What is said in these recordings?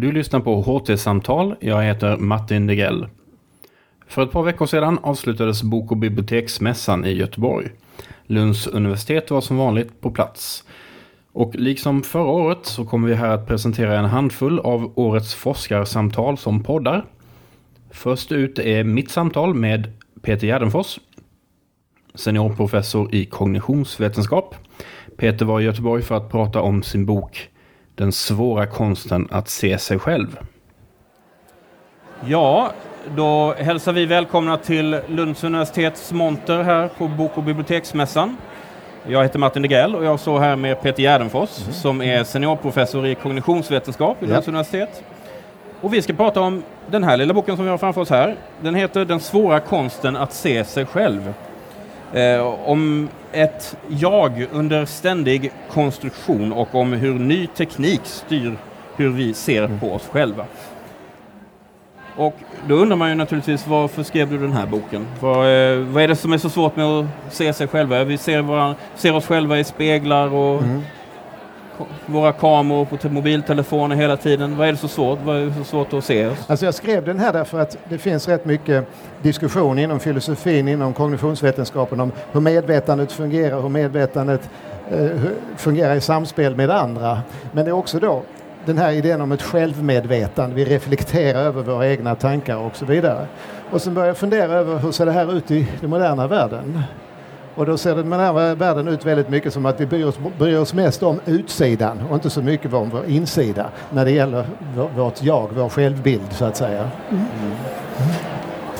Du lyssnar på HT-samtal. Jag heter Martin Degrell. För ett par veckor sedan avslutades Bok och biblioteksmässan i Göteborg. Lunds universitet var som vanligt på plats. Och liksom förra året så kommer vi här att presentera en handfull av årets forskarsamtal som poddar. Först ut är mitt samtal med Peter Gärdenfors, seniorprofessor i kognitionsvetenskap. Peter var i Göteborg för att prata om sin bok den svåra konsten att se sig själv. Ja, då hälsar vi välkomna till Lunds universitets monter här på Bok och biblioteksmässan. Jag heter Martin Degrell och jag står här med Peter Gärdenfors mm. som är seniorprofessor i kognitionsvetenskap vid Lunds universitet. Och vi ska prata om den här lilla boken som vi har framför oss här. Den heter Den svåra konsten att se sig själv. Eh, om ett jag under ständig konstruktion och om hur ny teknik styr hur vi ser mm. på oss själva. Och då undrar man ju naturligtvis varför skrev du den här boken? Vad, eh, vad är det som är så svårt med att se sig själva? Vi ser, våra, ser oss själva i speglar och mm våra kameror på mobiltelefoner hela tiden. Vad är det så svårt? Vad är det så svårt att se oss? Alltså jag skrev den här därför att det finns rätt mycket diskussion inom filosofin, inom kognitionsvetenskapen om hur medvetandet fungerar, hur medvetandet eh, fungerar i samspel med andra. Men det är också då den här idén om ett självmedvetande, vi reflekterar över våra egna tankar och så vidare. Och sen börjar jag fundera över hur ser det här ut i den moderna världen? Och då ser den moderna världen ut väldigt mycket som att vi bryr oss, bryr oss mest om utsidan och inte så mycket om vår insida när det gäller vårt jag, vår självbild så att säga. Mm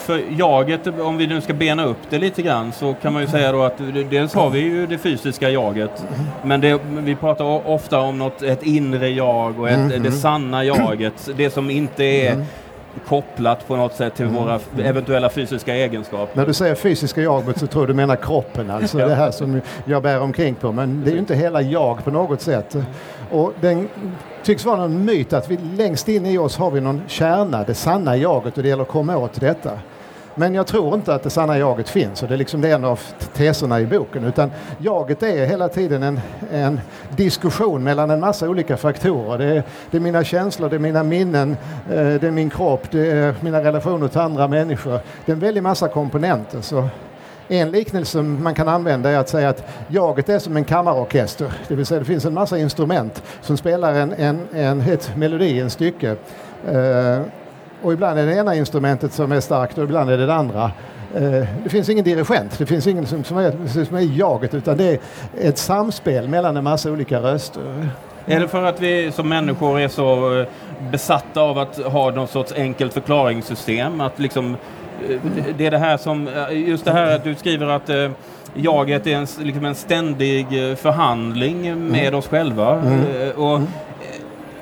för jaget, om vi nu ska bena upp det lite grann, så kan man ju säga då att dels har vi ju det fysiska jaget, men det, vi pratar ofta om något, ett inre jag och ett, mm. det sanna jaget, det som inte är mm. Kopplat på något sätt till mm. våra eventuella fysiska egenskaper. När du säger fysiska jaget så tror du menar kroppen, alltså ja. det här som jag bär omkring på, men det är ju inte hela jag på något sätt. Och den tycks vara en myt att vi längst in i oss har vi någon kärna, det sanna jaget och det gäller att komma åt detta. Men jag tror inte att det sanna jaget finns och det är liksom det en av teserna i boken. Utan jaget är hela tiden en, en diskussion mellan en massa olika faktorer. Det är, det är mina känslor, det är mina minnen, eh, det är min kropp, det är mina relationer till andra människor. Det är en väldig massa komponenter. Så en liknelse man kan använda är att säga att jaget är som en kammarorkester. Det vill säga det finns en massa instrument som spelar en, en, en ett melodi, en stycke. Eh, och ibland är det ena instrumentet som är starkt och ibland är det det andra. Eh, det finns ingen dirigent, det finns ingen som, som, är, som är jaget utan det är ett samspel mellan en massa olika röster. Är det för att vi som människor är så eh, besatta av att ha någon sorts enkelt förklaringssystem? Att liksom, eh, det är det här som, just det här att du skriver att jaget är en, liksom en ständig förhandling med mm. oss själva. Mm. Och mm.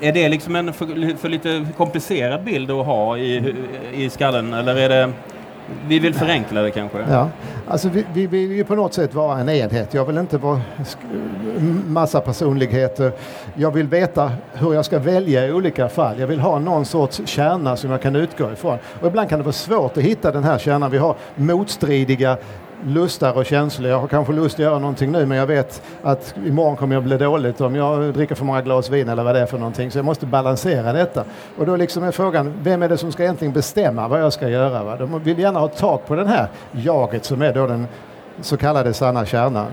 Är det liksom en för, för, lite komplicerad bild att ha i, i skallen eller är det vi vill förenkla det kanske? Ja, alltså vi, vi vill ju på något sätt vara en enhet. Jag vill inte vara massa personligheter. Jag vill veta hur jag ska välja i olika fall. Jag vill ha någon sorts kärna som jag kan utgå ifrån. Och ibland kan det vara svårt att hitta den här kärnan. Vi har motstridiga lustar och känslor. Jag har kanske lust att göra någonting nu men jag vet att imorgon kommer jag bli dåligt om jag dricker för många glas vin eller vad det är för någonting. Så jag måste balansera detta. Och då liksom är frågan, vem är det som ska egentligen bestämma vad jag ska göra? Va? De vill gärna ha tag på den här jaget som är då den så kallade sanna kärnan.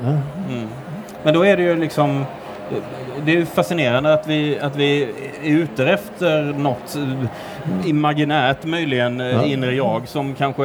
Mm. Men då är det ju liksom det är fascinerande att vi, att vi är ute efter något imaginärt möjligen ja. inre jag som kanske,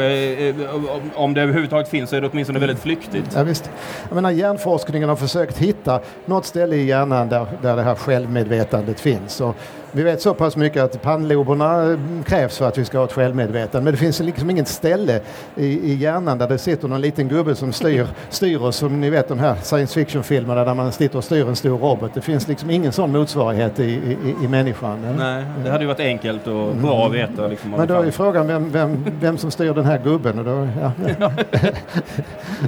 om det överhuvudtaget finns, så är det åtminstone väldigt flyktigt. Ja, visst. Jag menar, hjärnforskningen har försökt hitta något ställe i hjärnan där, där det här självmedvetandet finns. Och vi vet så pass mycket att pannloberna krävs för att vi ska ha ett självmedvetande. Men det finns liksom inget ställe i, i hjärnan där det sitter någon liten gubbe som styr, styr oss. Som ni vet de här science fiction-filmerna där man sitter och styr en stor robot. Det finns liksom ingen sån motsvarighet i, i, i människan. Nej, det hade ju varit enkelt och bra att veta. Liksom, Men då är frågan vem, vem, vem som styr den här gubben. Och då, ja.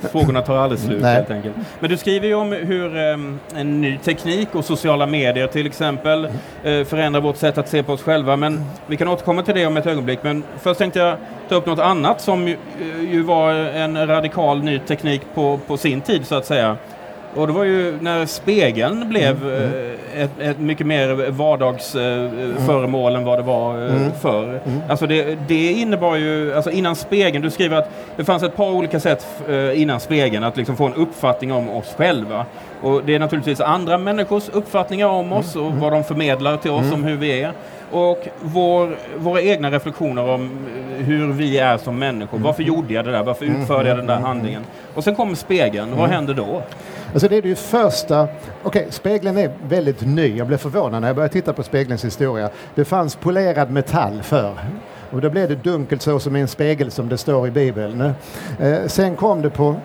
Frågorna tar aldrig slut Nej. helt enkelt. Men du skriver ju om hur um, en ny teknik och sociala medier till exempel uh, förändrar förändra vårt sätt att se på oss själva. Men vi kan återkomma till det om ett ögonblick. Men först tänkte jag ta upp något annat som ju, ju var en radikal ny teknik på, på sin tid så att säga. Och det var ju när spegeln blev Mm, eh, ett, ett mycket mer vardagsföremål än vad det var eh, Mm. förr. Alltså det, det innebar ju, alltså innan spegeln, du skriver att det fanns ett par olika sätt eh, innan spegeln att liksom få en uppfattning om oss själva. Och det är naturligtvis andra människors uppfattningar om oss och vad de förmedlar till oss om hur vi är. Och vår, våra egna reflektioner om eh, hur vi är som människor. Varför gjorde jag det där? Varför utförde jag den där handlingen? Och sen kommer spegeln. Vad händer då? Alltså det är det ju första... Okej, spegeln är väldigt ny. Jag blev förvånad när jag började titta på spegelns historia. Det fanns polerad metall förr. Och då blev det dunkelt så som i en spegel som det står i Bibeln. Eh, sen kom det på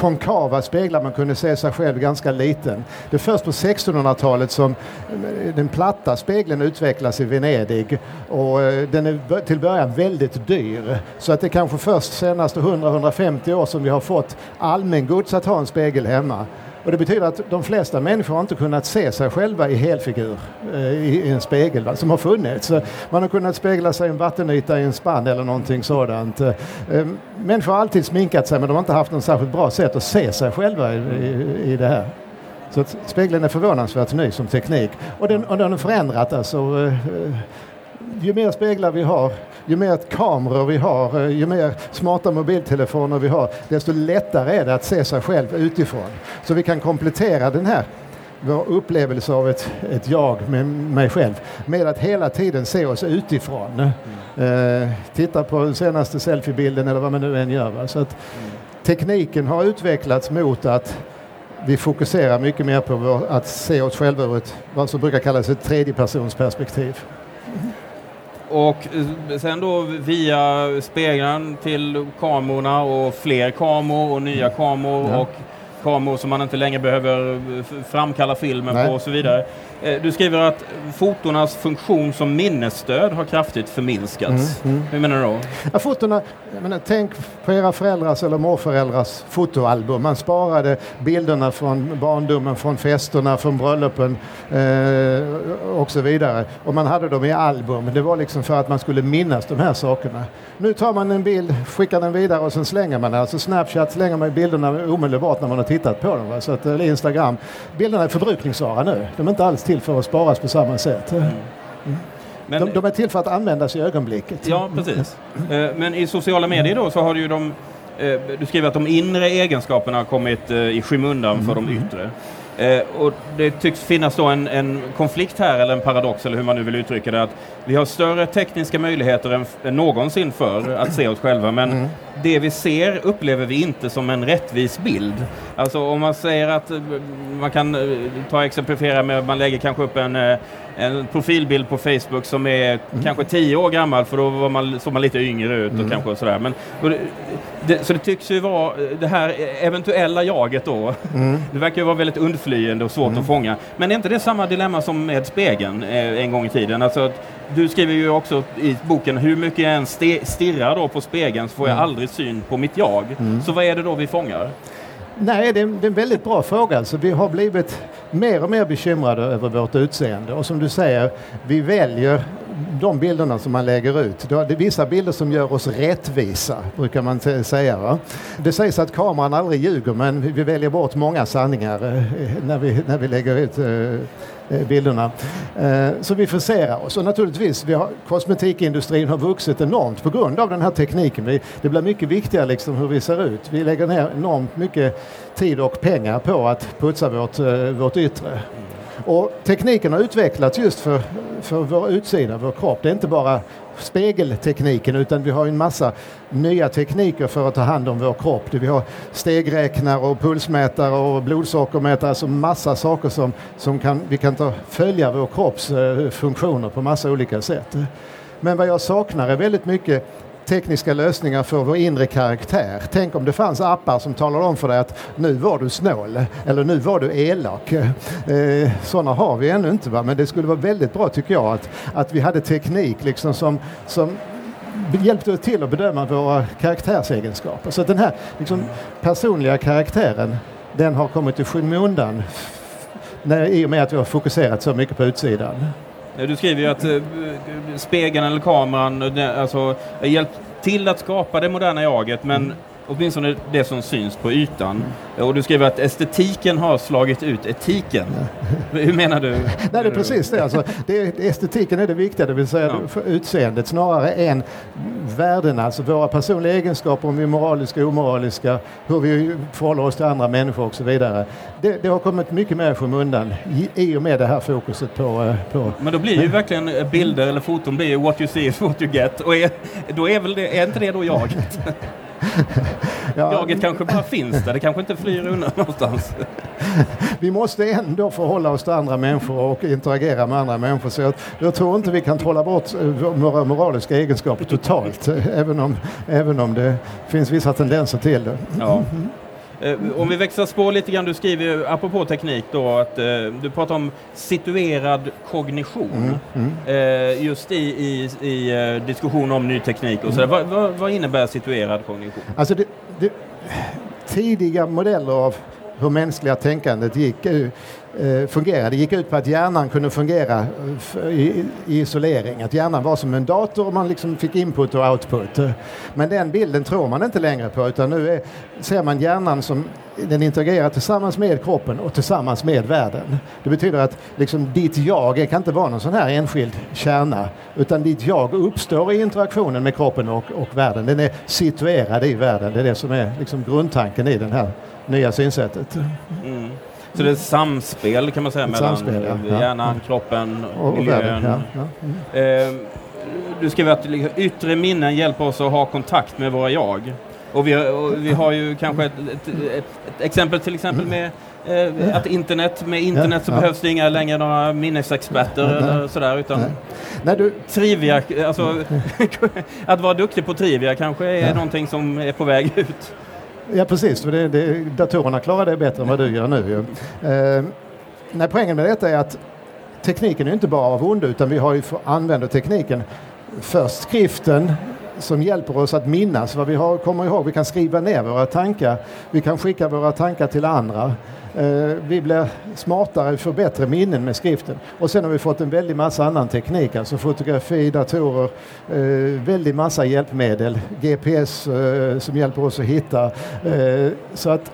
konkava speglar man kunde se sig själv ganska liten. Det är först på 1600-talet som eh, den platta spegeln utvecklas i Venedig och eh, den är till början väldigt dyr. Så att det är kanske först senaste 100-150 år som vi har fått allmängods att ha en spegel hemma. Och det betyder att de flesta människor har inte kunnat se sig själva i helfigur eh, i, en spegel va, som har funnits. Man har kunnat spegla sig i en vattenyta i en spann eller någonting sådant. Eh, eh, människor har alltid sminkat sig men de har inte haft något särskilt bra sätt att se sig själva i, i, i det här. Så att spegeln är förvånansvärt ny som teknik. Och den, och den har förändrat alltså. Ju mer speglar vi har, ju mer kameror vi har, eh, ju mer smarta mobiltelefoner vi har, desto lättare är det att se sig själv utifrån. Så vi kan komplettera den här vår upplevelse av ett, ett jag med mig själv med att hela tiden se oss utifrån. Eh, titta på den senaste selfiebilden eller vad man nu än gör. Va? Så att tekniken har utvecklats mot att vi fokuserar mycket mer på vår, att se oss själva ur ett, vad som brukar kallas ett tredjepersonsperspektiv. Och eh, sen då via spegeln till kamerorna och fler kameror och nya kameror. Ja. och kameror som man inte längre behöver eh, framkalla filmen Nej. på och så vidare. Eh, Du skriver att fotornas funktion som minnesstöd har kraftigt förminskats. Mm, Hur menar du då? Ja, fotona, jag menar, tänk på era föräldrars eller morföräldrars fotoalbum. Man sparade bilderna från barndomen, från festerna, från bröllopen eh, och så vidare. Och man hade dem i album. Det var liksom för att man skulle minnas de här sakerna. Nu tar man en bild, skickar den vidare och sen slänger man den. Alltså Snapchat slänger man bilderna omedelbart när man har tittat på dem. Va? Så att, eller Instagram. Bilderna är förbrukningsvara nu. De är inte alls till för att sparas på samma sätt. Men, De, de är till för att användas i ögonblicket. Ja, precis. Eh, Men i sociala medier då så har du ju de eh, du skriver att de inre egenskaperna har kommit eh, i skymundan för de yttre. Eh, och det tycks finnas då en, en konflikt här, eller en paradox, eller hur man nu vill uttrycka det, att vi har större tekniska möjligheter än, än någonsin för att se oss själva, men det vi ser upplever vi inte som en rättvis bild. Alltså om man säger att eh, man kan eh, ta exemplifiera med att man lägger kanske upp en, eh, en profilbild på Facebook som är kanske tio år gammal för då var man, såg man lite yngre ut och kanske sådär. Men, och det, det, så det tycks ju vara det här eventuella jaget då. Det verkar ju vara väldigt undflyende och svårt att fånga. Men är inte det samma dilemma som med spegeln en gång i tiden? Alltså, du skriver ju också i boken hur mycket jag än stirrar då på spegeln så får jag aldrig syn på mitt jag. Så vad är det då vi fångar? Nej, det är, det är en väldigt bra fråga. Alltså, vi har blivit mer och mer bekymrade över vårt utseende. Och som du säger, vi väljer de bilderna som man lägger ut. Det är vissa bilder som gör oss rättvisa, brukar man säga. Va? Det sägs att kameran aldrig ljuger, men vi- väljer bort många sanningar eh, när vi, när vi lägger ut eh, eh, bilderna. Så vi friserar oss. Och naturligtvis, vi har, kosmetikindustrin har vuxit enormt på grund av den här tekniken. Vi, det blir mycket viktigare liksom hur vi ser ut. Vi lägger ner enormt mycket tid och pengar på att putsa vårt, vårt yttre. Och tekniken har utvecklats just för, för vår utsida, vår kropp. Det är inte bara spegeltekniken utan vi har en massa nya tekniker för att ta hand om vår kropp. Vi har stegräknare och pulsmätare och blodsockermätare, alltså massa saker som, som kan, vi kan ta, följa vår kropps eh, funktioner på massa olika sätt. Men vad jag saknar är väldigt mycket tekniska lösningar för vår inre karaktär. Tänk om det fanns appar som talade om för dig att nu var du snål eller nu var du elak. Eh, sådana har vi ännu inte va? men det skulle vara väldigt bra tycker jag att, att vi hade teknik liksom som, som hjälpte till att bedöma våra karaktärsegenskaper. Så att den här liksom, personliga karaktären den har kommit i skymundan när, i och med att vi har fokuserat så mycket på utsidan. Du skriver ju att eh, spegeln eller kameran eh, alltså, har hjälpt till att skapa det moderna jaget men mm åtminstone det som syns på ytan. Och du skriver att estetiken har slagit ut etiken. Hur menar du? Nej, det är precis det. Alltså, det estetiken är det viktiga, det vill säga ja. utseendet snarare än värdena, alltså våra personliga egenskaper, om vi är moraliska, omoraliska, hur vi förhåller oss till andra människor och så vidare. Det, det har kommit mycket mer i skymundan i, och med det här fokuset på, eh, på... Men då blir ju verkligen bilder eller foton blir what you see is what you get. Och är, då är, väl det, är inte det då jaget? ja. Jaget kanske bara finns där, det kanske inte flyr undan någonstans. vi måste ändå förhålla oss till andra människor och interagera med andra människor. Så jag, jag tror inte vi kan trolla bort eh, våra moraliska egenskaper totalt, även om, även om det finns vissa tendenser till det. Ja. Eh, om vi växlar spår lite grann, du skriver apropå teknik då att eh, du pratar om situerad kognition mm, mm. Eh, just i, i, i diskussion om ny teknik och så mm. vad, vad, vad, innebär situerad kognition? Alltså det, det, tidiga modeller av hur mänskliga tänkandet gick Eh, fungerade gick ut på att hjärnan kunde fungera eh, i, i, isolering. Att hjärnan var som en dator och man liksom fick input och output. Men den bilden tror man inte längre på utan nu är, ser man hjärnan som den interagerar tillsammans med kroppen och tillsammans med världen. Det betyder att liksom, ditt jag kan inte vara någon sån här enskild kärna utan ditt jag uppstår i interaktionen med kroppen och, och världen. Den är situerad i världen. Det är det som är liksom, grundtanken i det här nya synsättet. Mm. Så det är samspel kan man säga mellan samspel, ja. hjärnan, kroppen, och miljön. Ja, ja. Mm. Eh, du skriver att yttre minnen hjälper oss att ha kontakt med våra jag. Och vi, och vi har ju kanske ett, ett, ett, ett exempel till exempel med eh, att internet, med internet så behövs det inga längre några minnesexperter nej, eller sådär utan nej. Nej, du... trivia, alltså att vara duktig på trivia kanske är ja. någonting som är på väg ut. Ja precis, för det, det, datorerna klarar det bättre än vad du gör nu. Eh, nej, poängen med detta är att tekniken är inte bara av ondo utan vi har ju använder tekniken först skriften som hjälper oss att minnas vad vi har, kommer ihåg. Vi kan skriva ner våra tankar, vi kan skicka våra tankar till andra. Eh, vi blir smartare, får bättre minnen med skriften. Och sen har vi fått en väldig massa annan teknik, alltså fotografi, datorer, eh, väldigt massa hjälpmedel, GPS eh, som hjälper oss att hitta. Så att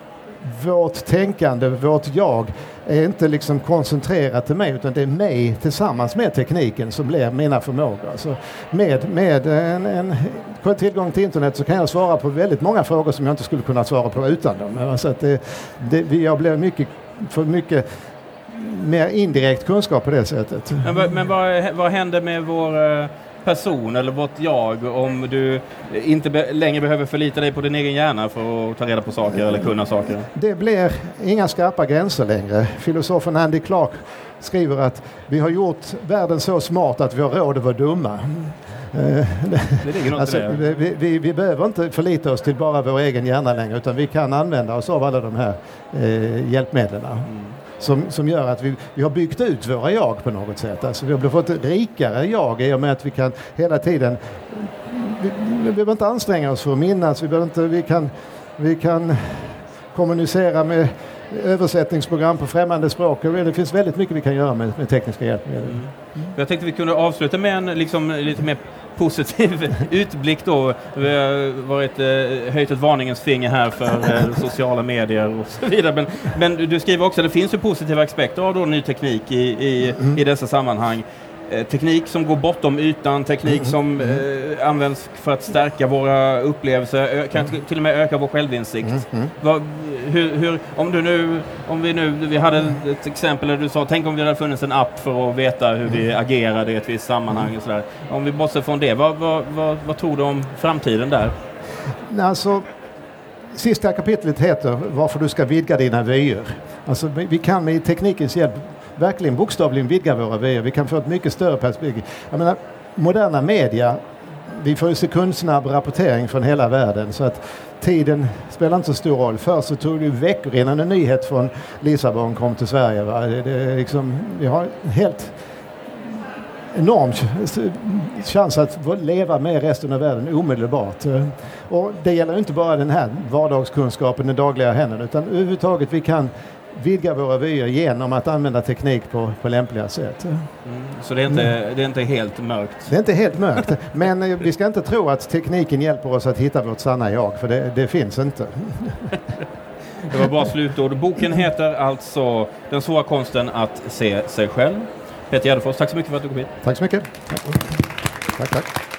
vårt tänkande, vårt jag är inte liksom koncentrerat till mig utan det är mig tillsammans med tekniken som blir mina förmågor. Så med med en, en tillgång till internet så kan jag svara på väldigt många frågor som jag inte skulle kunna svara på utan dem. Så att det, det, jag blir mycket, för mycket mer indirekt kunskap på det sättet. Men, men vad, vad händer med vår eh, person eller vårt jag om du inte be längre behöver förlita dig på din egen hjärna för att ta reda på saker eller kunna saker? Det blir inga skarpa gränser längre. Filosofen Andy Clark skriver att vi har gjort världen så smart att vi har råd att vara dumma. alltså, vi, vi, vi, behöver inte förlita oss till bara vår egen hjärna längre utan vi kan använda oss av alla de här eh, hjälpmedlen. Mm som, som gör att vi, vi har byggt ut våra jag på något sätt. Alltså vi har fått rikare jag i och med att vi kan hela tiden vi, vi behöver inte anstränga oss för att minnas. Vi, behöver inte, vi, kan, vi kan kommunicera med översättningsprogram på främmande språk. Det finns väldigt mycket vi kan göra med, med tekniska hjälpmedel. Mm. Jag tänkte vi kunde avsluta med en liksom, lite mer positiv utblick då. Vi har varit, eh, höjt ett varningens finger här för eh, sociala medier och så vidare. Men, men, du skriver också att det finns ju positiva aspekter av då ny teknik i, i, mm. i dessa sammanhang. Eh, teknik som går bortom ytan, teknik mm. som eh, används för att stärka våra upplevelser, kanske till och med öka vår självinsikt. Mm. mm. Vad, hur, hur, om du nu, om vi nu, vi hade ett exempel där du sa, tänk om det hade funnits en app för att veta hur vi mm. agerade i ett visst sammanhang och sådär. Om vi bortser från det, vad, vad, vad, vad tror du om framtiden där? Alltså, sista kapitlet heter Varför du ska vidga dina vyer. Alltså, vi kan med teknikens hjälp verkligen bokstavligen vidga våra vyer. Vi kan få ett mycket större perspektiv. Jag menar, moderna media, vi får ju sekundsnabb rapportering från hela världen så att tiden spelar inte så stor roll. Förr så tog det veckor innan en nyhet från Lissabon kom till Sverige. Va? Det, det liksom, vi har en helt enorm chans att leva med resten av världen omedelbart. Och det gäller inte bara den här vardagskunskapen, den dagliga händelsen utan överhuvudtaget vi kan vidga våra vyer genom att använda teknik på, på lämpliga sätt. Mm. Så det är, inte, det är inte helt mörkt? Det är inte helt mörkt, men eh, vi ska inte tro att tekniken hjälper oss att hitta vårt sanna jag, för det, det finns inte. Det var bra slutord. Boken heter alltså Den svåra konsten att se sig själv. Peter Gärdenfors, tack så mycket för att du kom hit. Tack så mycket. Tack, tack.